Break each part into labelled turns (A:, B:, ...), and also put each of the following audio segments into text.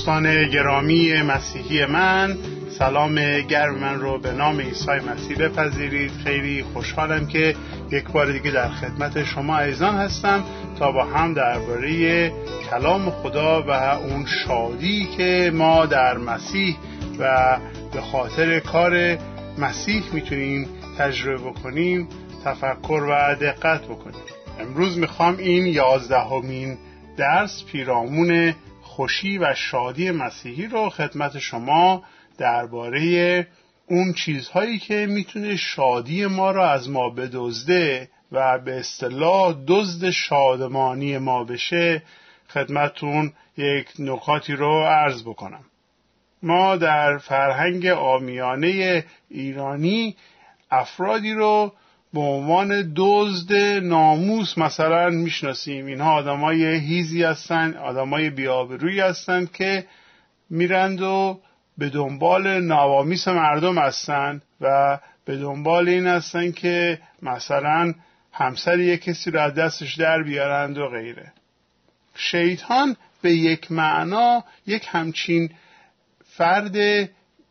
A: دوستان گرامی مسیحی من سلام گرم من رو به نام عیسی مسیح بپذیرید. خیلی خوشحالم که یک بار دیگه در خدمت شما عزیزان هستم تا با هم درباره کلام خدا و اون شادی که ما در مسیح و به خاطر کار مسیح می‌تونیم تجربه بکنیم تفکر و دقت بکنیم. امروز می‌خوام این یازدهمین درس پیرامون خوشی و شادی مسیحی رو خدمت شما درباره اون چیزهایی که می‌تونه شادی ما را از ما بدزده و به اصطلاح دزد شادمانی ما بشه خدمتون یک نکاتی رو عرض بکنم. ما در فرهنگ آمیانه ایرانی افرادی رو به عنوان دزد ناموس مثلا می‌شناسیم. اینها آدمای هیزی هستند آدمای بیابروی هستند که میرند و به دنبال نوامیس مردم هستند و به دنبال این هستند که مثلا همسر یک کسی رو از دستش در بیارند و غیره. شیطان به یک معنا یک همچین فرد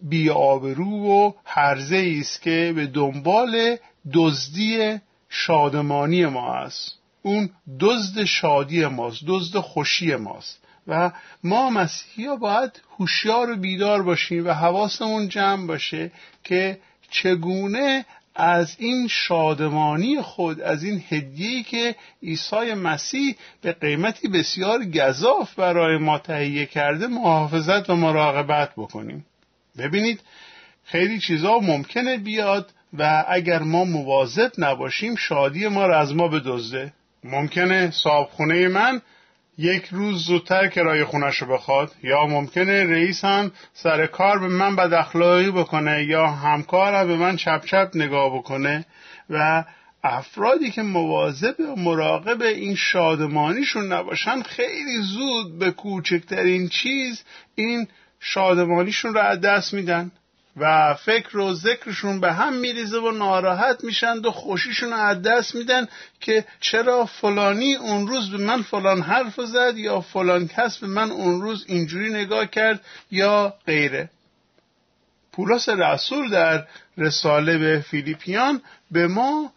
A: بیابرو و هرزه است که به دنبال دزدی شادمانی ما است اون دزد شادی ماست دزد خوشی ماست. و ما مسیحی ها باید هوشیار و بیدار باشیم و حواسمون جمع باشه که چگونه از این شادمانی خود از این هدیه‌ای که عیسی مسیح به قیمتی بسیار گذاف برای ما تهیه کرده محافظت و مراقبت بکنیم. ببینید خیلی چیزا ممکنه بیاد و اگر ما مواظب نباشیم شادی ما را از ما بدزده. ممکنه صابخونه من یک روز زودتر کرایه خونش رو بخواد یا ممکنه رئیس هم سر کار به من بد اخلاقی بکنه یا همکارم به من چپ چپ نگاه بکنه. و افرادی که مواظب و مراقب این شادمانیشون نباشن خیلی زود به کوچکترین چیز این شادمانیشون رو از دست میدن. و فکر و ذکرشون به هم میریزه و ناراحت میشن و خوشیشون از دست میدن که چرا فلانی اون روز به من فلان حرف زد یا فلان کس به من اون روز اینجوری نگاه کرد یا غیره. پولس رسول در رساله به فیلیپیان به ما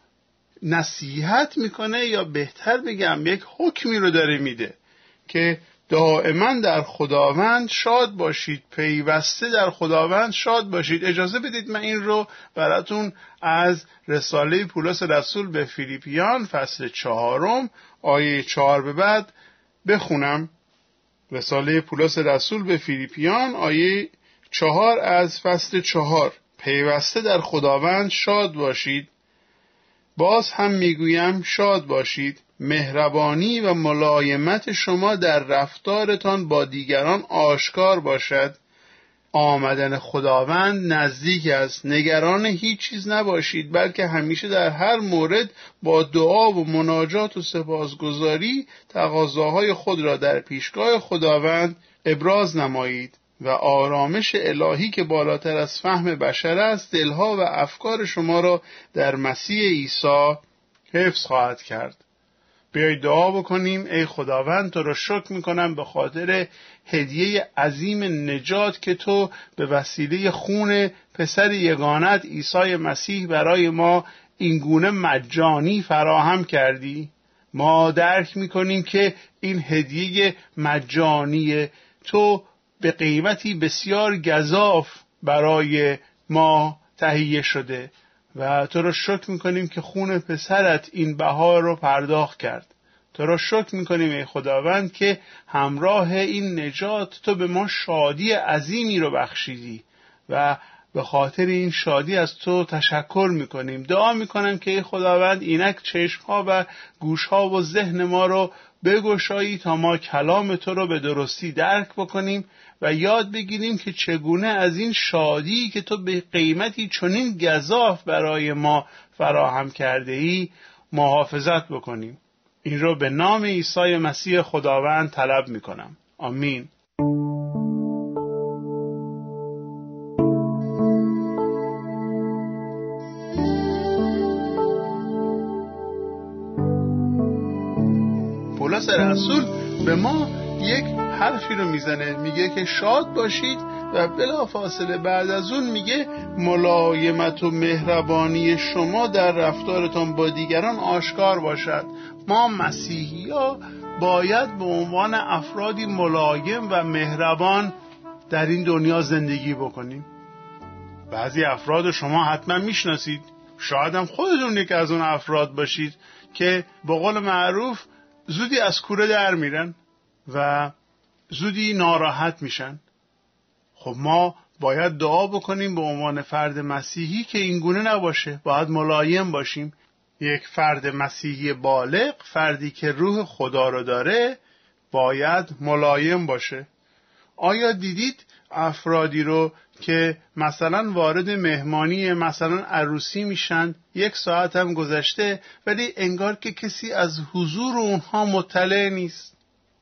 A: نصیحت می‌کنه یا بهتر بگم یک حکمی رو داره میده که دائما در خداوند شاد باشید پیوسته در خداوند شاد باشید. اجازه بدید من این رو براتون از رساله پولس رسول به فیلیپیان فصل چهارم آیه چهار به بعد بخونم. رساله پولس رسول به فیلیپیان آیه چهار از فصل چهار. پیوسته در خداوند شاد باشید. باز هم می‌گویم شاد باشید. مهربانی و ملایمت شما در رفتارتان با دیگران آشکار باشد. آمدن خداوند نزدیک است. نگران هیچ چیز نباشید بلکه همیشه در هر مورد با دعا و مناجات و سپاسگزاری تقاضاهای خود را در پیشگاه خداوند ابراز نمایید و آرامش الهی که بالاتر از فهم بشر است دلها و افکار شما را در مسیح عیسی حفظ خواهد کرد. بیایید دعا بکنیم ای خداوند تو را شکر می‌کنم به خاطر هدیه عظیم نجات که تو به وسیله خون پسر یگانت عیسی مسیح برای ما اینگونه مجانی فراهم کردی. ما درک می‌کنیم که این هدیه مجانی تو به قیمتی بسیار گذاف برای ما تهیه شده. و تو را شکر می‌کنیم که خون پسرت این بهار رو پرداخت کرد. تو را شکر می‌کنیم ای خداوند که همراه این نجات تو به ما شادی عظیمی رو بخشیدی و به خاطر این شادی از تو تشکر می‌کنیم. دعا می‌کنم که ای خداوند اینک چشمها و گوشها و ذهن ما رو بگشایی تا ما کلام تو رو به درستی درک بکنیم و یاد بگیریم که چگونه از این شادی که تو به قیمتی چنین گذاف برای ما فراهم کرده ای محافظت بکنیم. این رو به نام عیسی مسیح خداوند طلب می کنم آمین. پولس رسول به ما یک حرفی رو می‌زنه. میگه که شاد باشید و بلا فاصله بعد از اون میگه ملایمت و مهربانی شما در رفتارتان با دیگران آشکار باشد. ما مسیحی ها باید به عنوان افرادی ملایم و مهربان در این دنیا زندگی بکنیم. بعضی افراد شما حتما می‌شناسید. شاید هم خودتون یکی از اون افراد باشید که با قول معروف زودی از کوره در میرن و زودی ناراحت میشن. خب ما باید دعا بکنیم به عنوان فرد مسیحی که این گونه نباشه. باید ملایم باشیم. یک فرد مسیحی بالغ فردی که روح خدا رو داره باید ملایم باشه. آیا دیدید افرادی رو که مثلا وارد مهمانی مثلا عروسی میشن؟ یک ساعت هم گذشته ولی انگار که کسی از حضور اونها مطلع نیست.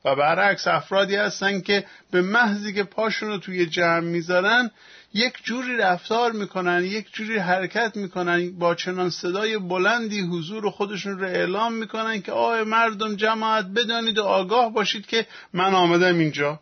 A: و برعکس افرادی هستن که به محضی که پاشون رو توی جمع می‌ذارن یک جوری رفتار می‌کنن یک جوری حرکت می‌کنن با چنان صدای بلندی حضور خودشون رو اعلام می‌کنن که آه مردم جماعت بدانید و آگاه باشید که من آمدم اینجا.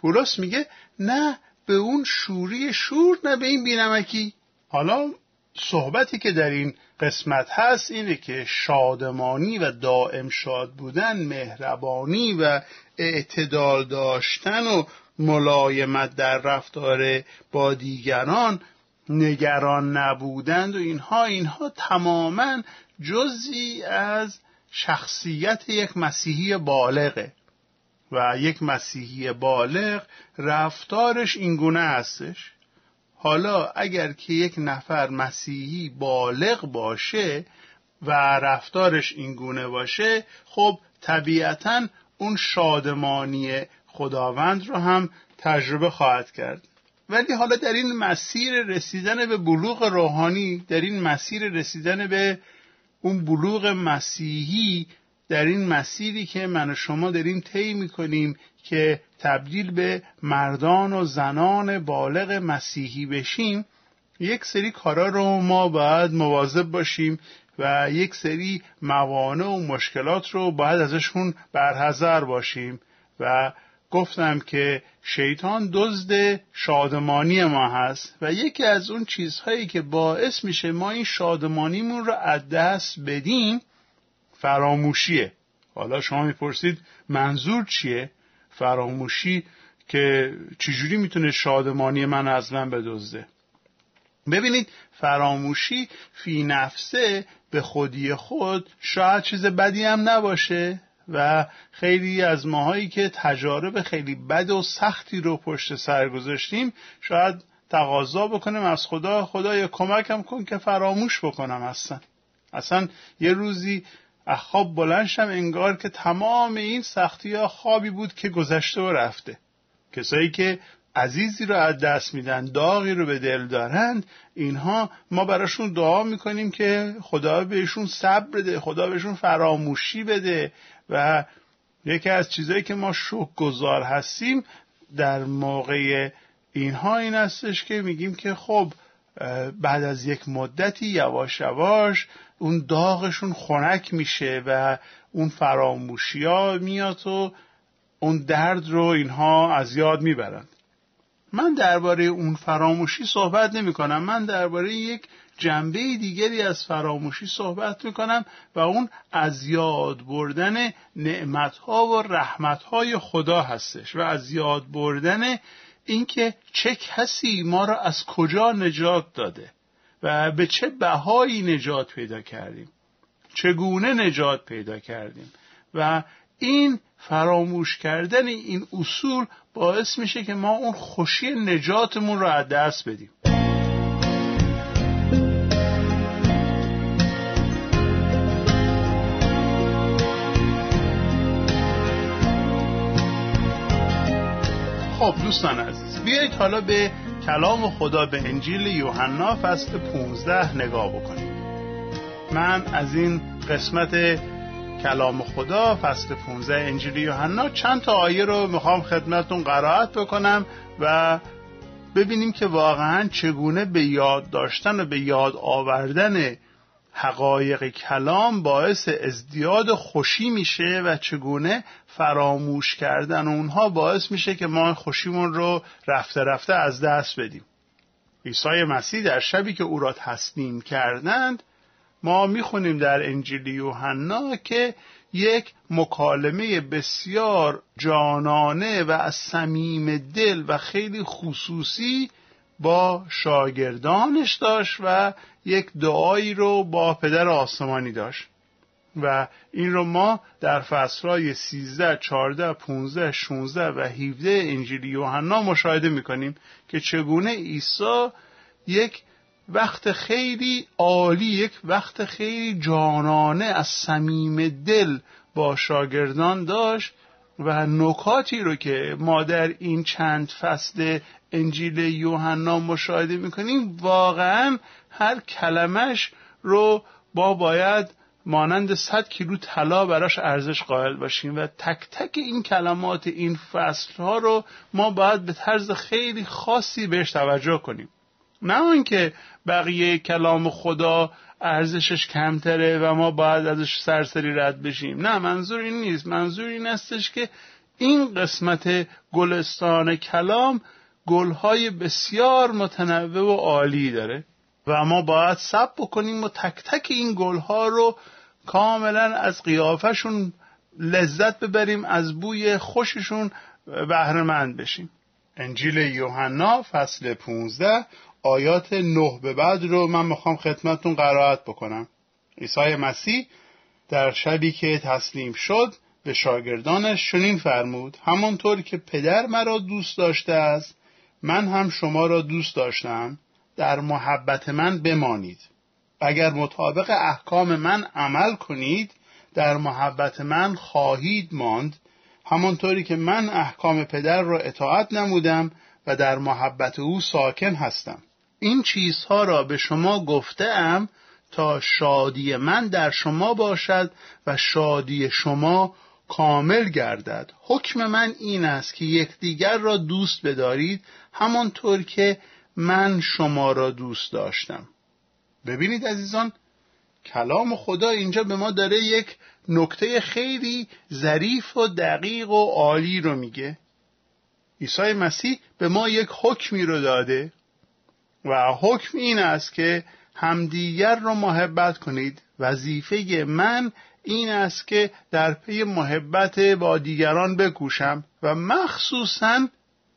A: پولس میگه؟ نه به اون شوری شور نه به این بینمکی حالا صحبتی که در این قسمت هست اینه که شادمانی و دائم شاد بودن مهربانی و اعتدال داشتن و ملایمت در رفتار با دیگران نگران نبودند و اینها اینها تماما جزی از شخصیت یک مسیحی بالغه. و یک مسیحی بالغ رفتارش اینگونه هستش. حالا اگر که یک نفر مسیحی بالغ باشه و رفتارش اینگونه باشه خب طبیعتا اون شادمانی خداوند رو هم تجربه خواهد کرد. ولی حالا در این مسیر رسیدن به بلوغ روحانی در این مسیر رسیدن به اون بلوغ مسیحی در این مسیری که من و شما داریم طی می‌کنیم که تبدیل به مردان و زنان بالغ مسیحی بشیم یک سری کارا رو ما باید مواظب باشیم و یک سری موانع و مشکلات رو باید ازشون برحضر باشیم. و گفتم که شیطان دزد شادمانی ما هست و یکی از اون چیزهایی که باعث میشه ما این شادمانیمون رو از دست بدیم فراموشیه. حالا شما می‌پرسید منظور چیه؟ فراموشی که چجوری می‌تونه شادمانی من از من بدزده؟ ببینید فراموشی فی نفسه به خودی خود شاید چیز بدی هم نباشه و خیلی از ماهایی که تجارب خیلی بد و سختی رو پشت سر گذاشتیم شاید تقاضا بکنیم از خدا خدای کمکم کن که فراموش بکنم اصلا. اصلا یه روزی خواب بلنشم انگار که تمام این سختی ها خوابی بود که گذشته و رفته. کسایی که عزیزی رو از دست میدن داغی رو به دل دارند اینها ما براشون دعا می‌کنیم که خدا بهشون صبر بده خدا بهشون فراموشی بده و یکی از چیزهایی که ما شک گذار هستیم در موقع اینها این هستش که میگیم که خب بعد از یک مدتی یواش یواش اون داغشون خنک میشه و اون فراموشی ها میاد و اون درد رو اینها از یاد می‌برند من درباره اون فراموشی صحبت نمی کنم من درباره یک جنبه دیگری از فراموشی صحبت می کنم و اون از یاد بردن نعمت ها و رحمت های خدا هستش و از یاد بردن اینکه چه کسی ما را از کجا نجات داده و به چه بهایی نجات پیدا کردیم؟ چگونه نجات پیدا کردیم؟ و این فراموش کردن این اصول باعث میشه که ما اون خوشی نجاتمون رو از دست بدیم. خب دوستان عزیز بیایید حالا به کلام خدا به انجیل یوحنا فصل 15 نگاه بکنیم. من از این قسمت کلام خدا فصل 15 انجیل یوحنا چند تا آیه رو می‌خوام خدمتون قرائت بکنم و ببینیم که واقعا چگونه به یاد داشتن و به یاد آوردن حقایق کلام باعث ازدیاد خوشی میشه و چگونه فراموش کردن اونها باعث میشه که ما خوشیمون رو رفته رفته از دست بدیم. عیسی مسیح در شبی که او را تسلیم کردند ما می‌خونیم در انجیل یوحنا که یک مکالمه بسیار جانانه و از صمیم دل و خیلی خصوصی با شاگردانش داشت و یک دعایی رو با پدر آسمانی داشت. و این رو ما در فصلهای 13, 14, 15, 16 و 17 انجیل یوحنا مشاهده می‌کنیم که چگونه عیسی یک وقت خیلی عالی یک وقت خیلی جانانه از صمیم دل با شاگردان داشت و نکاتی رو که ما در این چند فصل انجیل یوحنا مشاهده می‌کنیم واقعا هر کلمش رو با باید مانند صد کیلو طلا براش ارزش قائل باشیم و تک تک این کلمات این فصل ها رو ما باید به طرز خیلی خاصی بهش توجه کنیم. نه اینکه بقیه کلام خدا ارزشش کمتره و ما باید ازش سرسری رد بشیم. نه منظور این نیست. منظور این استش که این قسمت گلستان کلام گلهای بسیار متنوع و عالی داره و ما باید سب بکنیم و تک تک این گلها رو کاملا از قیافشون لذت ببریم از بوی خوششون بهرهمند بشیم. انجیل یوحنا فصل 15 آیات نه به بعد رو من می‌خوام خدمتتون قرائت بکنم. عیسی مسیح در شبی که تسلیم شد به شاگردانش چنین فرمود همانطور که پدر مرا دوست داشته است من هم شما را دوست داشتم در محبت من بمانید. اگر مطابق احکام من عمل کنید در محبت من خواهید ماند. همانطوری که من احکام پدر را اطاعت نمودم و در محبت او ساکن هستم. این چیزها را به شما گفتم تا شادی من در شما باشد و شادی شما کامل گردد. حکم من این است که یکدیگر را دوست بدارید همانطور که من شما را دوست داشتم. ببینید عزیزان کلام خدا اینجا به ما داره یک نکته خیلی ظریف و دقیق و عالی رو میگه. عیسی مسیح به ما یک حکمی رو داده. و حکم این است که همدیگر را محبت کنید. وظیفه من این است که در پی محبت با دیگران بکوشم و مخصوصا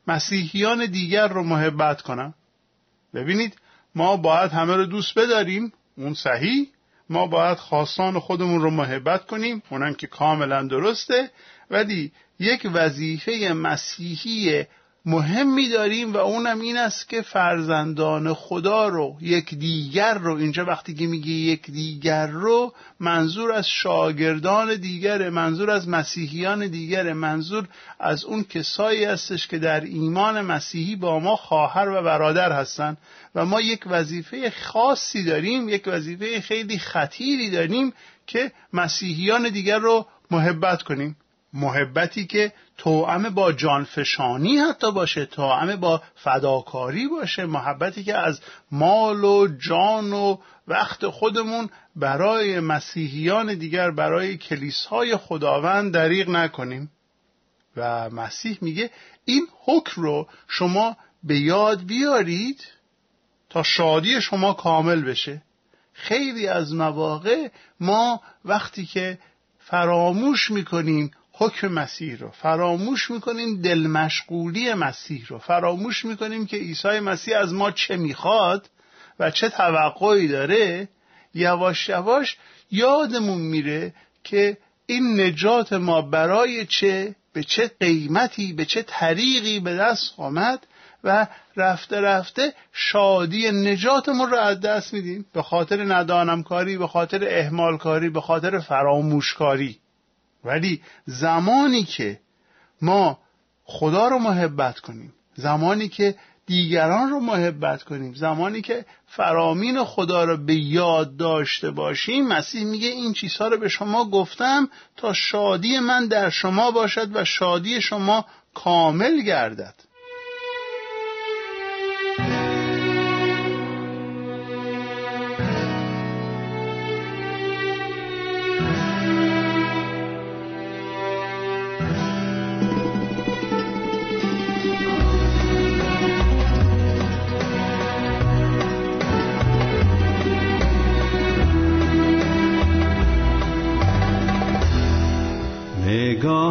A: مسیحیان دیگر رو محبت کنم. ببینید ما باید همه رو دوست بداریم اون صحیح. ما باید خواستان خودمون رو محبت کنیم اونم که کاملا درسته. ولی یک وظیفه مسیحی مهمی داریم و اونم این است که فرزندان خدا رو یک دیگر رو اینجا وقتی که میگه یک دیگر رو منظور از شاگردان دیگر منظور از مسیحیان دیگر منظور از اون کسایی هستش که در ایمان مسیحی با ما خواهر و برادر هستن و ما یک وظیفه خاصی داریم یک وظیفه خیلی خطیری داریم که مسیحیان دیگر رو محبت کنیم. محبتی که توأم با جانفشانی حتی باشه توأم با فداکاری باشه محبتی که از مال و جان و وقت خودمون برای مسیحیان دیگر برای کلیسای خداوند دریغ نکنیم. و مسیح میگه این حکم رو شما به یاد بیارید تا شادی شما کامل بشه. خیلی از مواقع ما وقتی که فراموش می‌کنیم حکم مسیح رو. فراموش می‌کنیم دل مشغولی مسیح رو. فراموش می‌کنیم که عیسی مسیح از ما چه می‌خواد و چه توقعی داره یواش یواش یادمون میره که این نجات ما برای چه به چه قیمتی به چه طریقی به دست آمد و رفته رفته شادی نجاتمون رو از دست میدیم. به خاطر ندانمکاری به خاطر اهمالکاری به خاطر فراموشکاری. ولی زمانی که ما خدا رو محبت کنیم زمانی که دیگران رو محبت کنیم زمانی که فرامین خدا رو به یاد داشته باشیم مسیح میگه این چیزها رو به شما گفتم تا شادی من در شما باشد و شادی شما کامل گردد.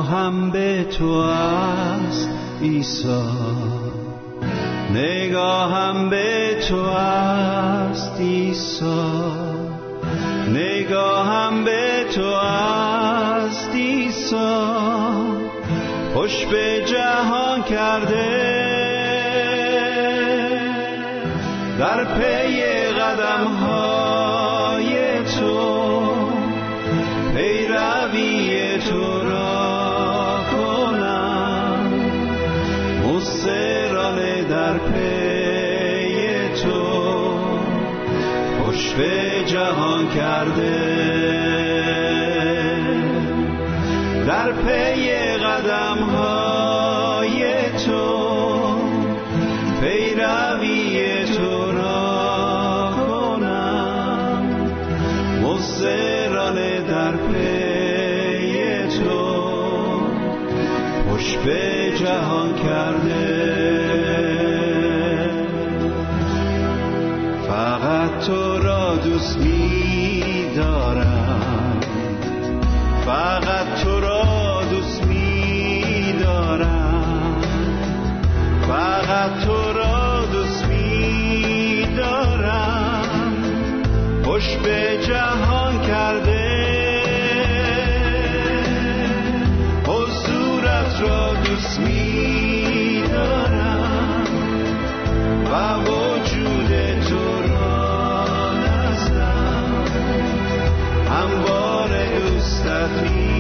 B: نگاهم به تو است عیسی. نگاهم به تو است عیسی. نگاهم به تو است عیسی. خوش به جهان کرده در پی به جهان کرده. در پی خوش به جهان کرده. حضورت را دوست می دارم و وجود تو را نزدم همواره دوستت می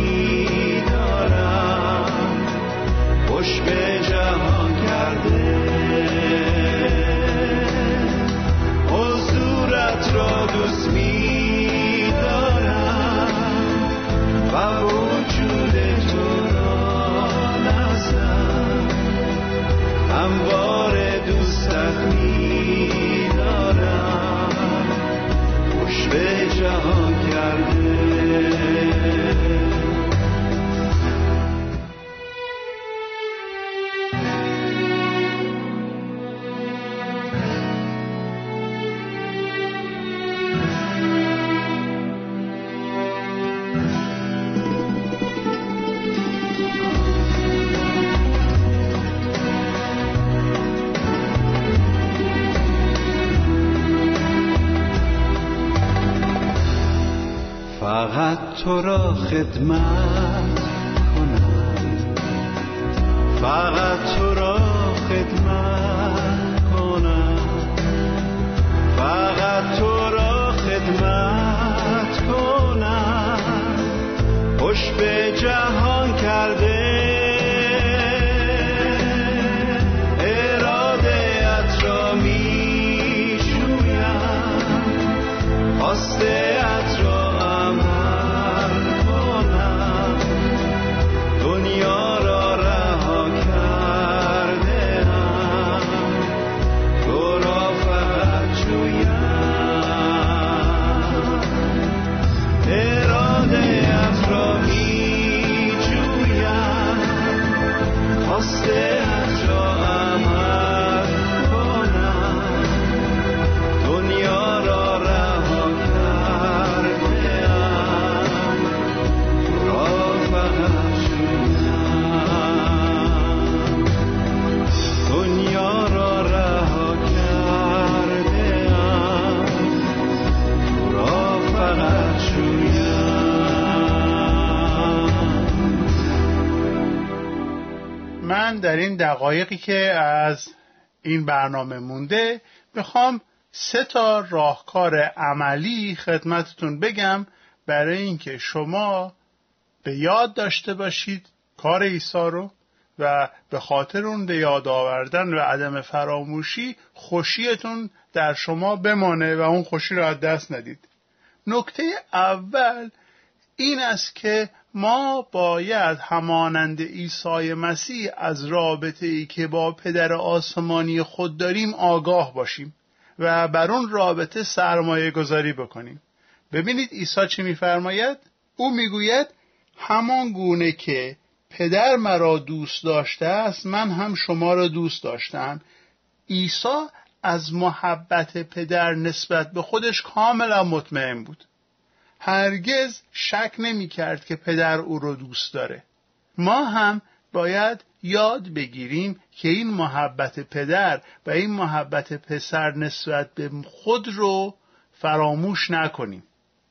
B: تو را خدمت کنم. فقط تو را خدمت
A: این دقایقی که از این برنامه مونده می‌خوام سه تا راهکار عملی خدمتتون بگم برای اینکه شما به یاد داشته باشید کار عیسی رو و به خاطر اون به یاد آوردن و عدم فراموشی خوشیتون در شما بمانه و اون خوشی رو از دست ندید. نکته اول این است که ما باید همانند عیسی مسیح از رابطه ای که با پدر آسمانی خود داریم آگاه باشیم و بر اون رابطه سرمایه گذاری بکنیم. ببینید عیسی چی میفرماید؟ او می‌گوید همان گونه که پدر مرا دوست داشته است من هم شما را دوست داشتم. عیسی از محبت پدر نسبت به خودش کاملا مطمئن بود. هرگز شک نمی کرد که پدر او رو دوست داره. ما هم باید یاد بگیریم که این محبت پدر و این محبت پسر نسبت به خود رو فراموش نکنیم.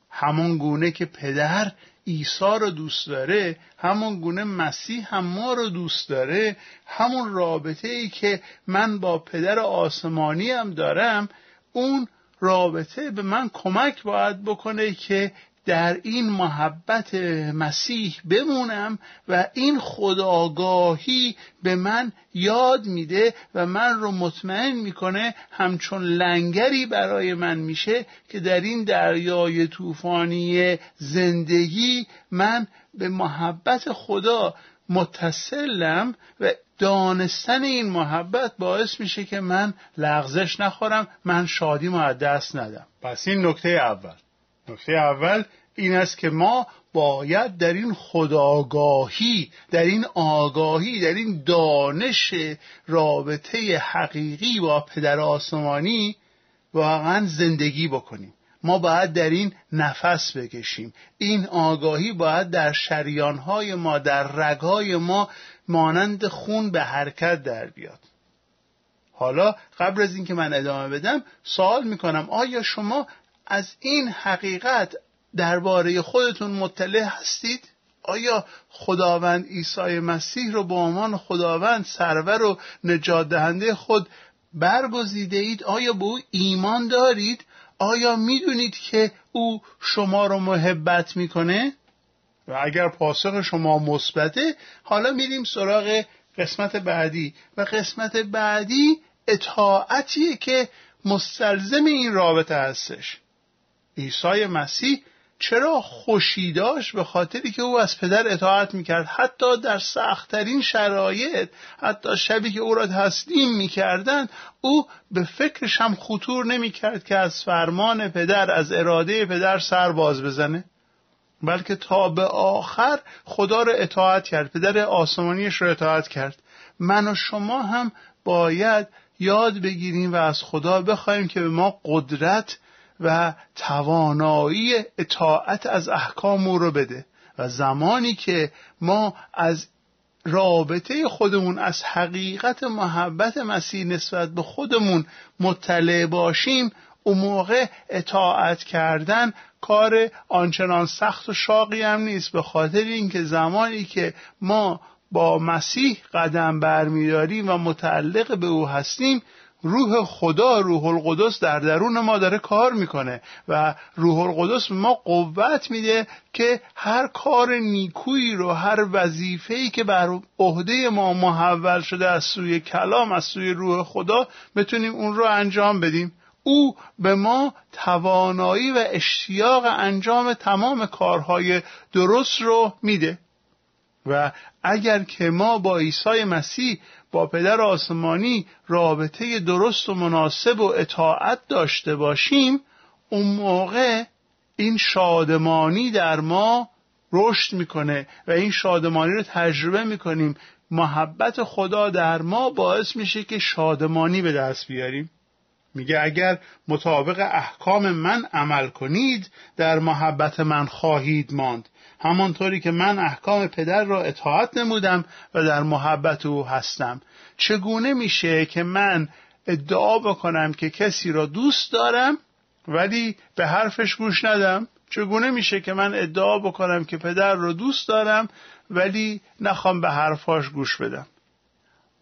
A: همان گونه که پدر عیسی رو دوست داره همون گونه مسیح هم ما رو دوست داره همون رابطه ای که من با پدر آسمانی هم دارم اون رابطه به من کمک باید بکنه که در این محبت مسیح بمونم و این خداگاهی به من یاد میده و من رو مطمئن می‌کنه همچون لنگری برای من میشه که در این دریای طوفانی زندگی من به محبت خدا متصلم و دانستن این محبت باعث میشه که من لغزش نخورم من شادی از دست ندم. پس این نکته اول. نکته اول این است که ما باید در این خداگاهی در این آگاهی در این دانش رابطه حقیقی با پدر آسمانی واقعا زندگی بکنیم. ما باید در این نفس بکشیم. این آگاهی باید در شریانهای ما در رگهای ما مانند خون به حرکت در بیاد. حالا قبل از اینکه من ادامه بدم سوال می‌کنم آیا شما از این حقیقت درباره خودتون مطلع هستید؟ آیا خداوند عیسی مسیح رو به عنوان خداوند سرور و نجات دهنده خود برگزیده اید؟ آیا به او ایمان دارید؟ آیا می‌دونید که او شما رو محبت می‌کنه؟ و اگر پاسخ شما مثبته حالا میریم سراغ قسمت بعدی. و قسمت بعدی اطاعتیه که مستلزم این رابطه هستش. عیسی مسیح چرا خوشی داشت به خاطری که او از پدر اطاعت می‌کرد حتی در سختترین شرایط حتی شبی که او را تسلیم می‌کردند او به فکرش هم خطور نمی‌کرد که از فرمان پدر از اراده پدر سر باز بزنه. بلکه تا به آخر خدا را اطاعت کرد پدر آسمانیش را اطاعت کرد. من و شما هم باید یاد بگیریم و از خدا بخوایم که به ما قدرت و توانایی اطاعت از احکام او رو بده. و زمانی که ما از رابطه خودمون از حقیقت محبت مسیح نسبت به خودمون مطلع باشیم اون موقع اطاعت کردن کار آنچنان سخت و شاقی هم نیست. به خاطر اینکه زمانی که ما با مسیح قدم برمیداریم و متعلق به او هستیم روح خدا روح القدس در درون ما داره کار می‌کنه و روح القدس ما قوت میده که هر کار نیکویی رو هر وظیفه‌ای که بر عهده ما محول شده از سوی کلام از سوی روح خدا بتونیم اون رو انجام بدیم. او به ما توانایی و اشتیاق انجام تمام کارهای درست رو میده. و اگر که ما با عیسی مسیح با پدر آسمانی رابطه درست و مناسب و اطاعت داشته باشیم اون موقع این شادمانی در ما رشد می‌کنه و این شادمانی رو تجربه می‌کنیم. محبت خدا در ما باعث میشه که شادمانی به دست بیاریم. میگه اگر مطابق احکام من عمل کنید در محبت من خواهید ماند. همانطوری که من احکام پدر را اطاعت نمودم و در محبت او هستم. چگونه میشه که من ادعا بکنم که کسی را دوست دارم ولی به حرفش گوش ندم؟ چگونه میشه که من ادعا بکنم که پدر را دوست دارم ولی نخوام به حرفاش گوش بدم؟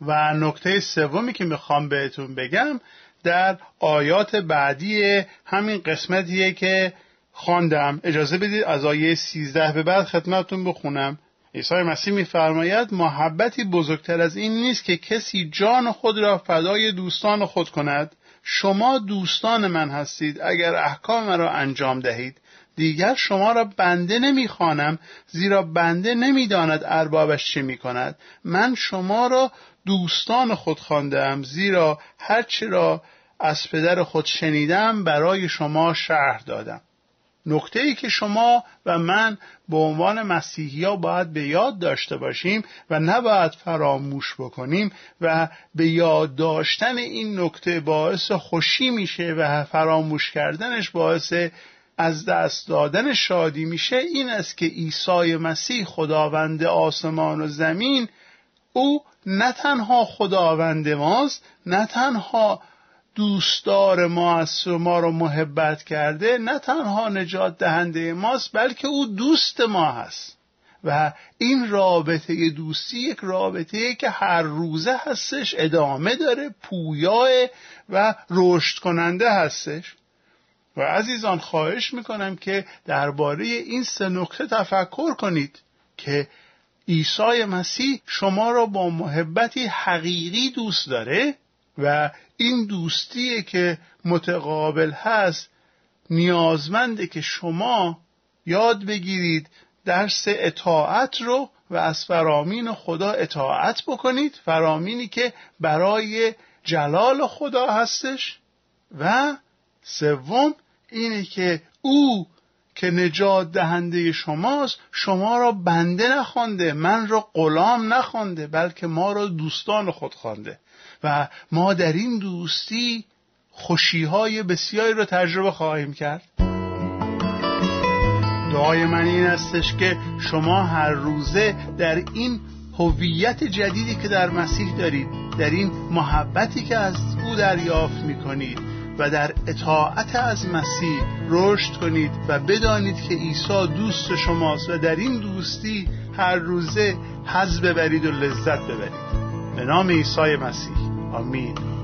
A: و نکته سومی که می‌خوام بهتون بگم در آیات بعدی همین قسمتیه که خواندم. اجازه بدید از آیه 13 به بعد خدمتتون بخونم. عیسی مسیح میفرماید محبتی بزرگتر از این نیست که کسی جان خود را فدای دوستان خود کند. شما دوستان من هستید. اگر احکام مرا انجام دهید دیگر شما را بنده نمی‌خوانم زیرا بنده نمی‌داند اربابش چه می‌کند. من شما را دوستان خود خواندم زیرا هرچی را از پدر خود شنیدم برای شما شرح دادم. نکته ای که شما و من به عنوان مسیحی ها باید به یاد داشته باشیم و نباید فراموش بکنیم و به یاد داشتن این نکته باعث خوشی میشه و فراموش کردنش باعث از دست دادن شادی میشه این است که عیسی مسیح خداوند آسمان و زمین او نه تنها خداوند ماست نه تنها دوستدار ما از ما رو محبت کرده نه تنها نجات دهنده ماست بلکه او دوست ما هست. و این رابطه دوستی یک رابطه که هر روزه هستش ادامه داره پویاه و رشد کننده هستش. و عزیزان خواهش می‌کنم که درباره این سه نکته تفکر کنید که عیسی مسیح شما را با محبتی حقیقی دوست داره و این دوستی که متقابل هست نیازمنده که شما یاد بگیرید درس اطاعت رو و از فرامین خدا اطاعت بکنید فرامینی که برای جلال خدا هستش. و سوم اینه که او که نجات دهنده شماست شما را بنده نخوانده من را غلام نخوانده بلکه ما را دوستان خود خوانده. و ما در این دوستی خوشیهای بسیاری را تجربه خواهیم کرد. دعای من این استش که شما هر روزه در این هویت جدیدی که در مسیح دارید در این محبتی که از او دریافت می کنید و در اطاعت از مسیح رشد کنید و بدانید که عیسی دوست شماست و در این دوستی هر روزه حز ببرید و لذت ببرید. به نام عیسی مسیح. آمین.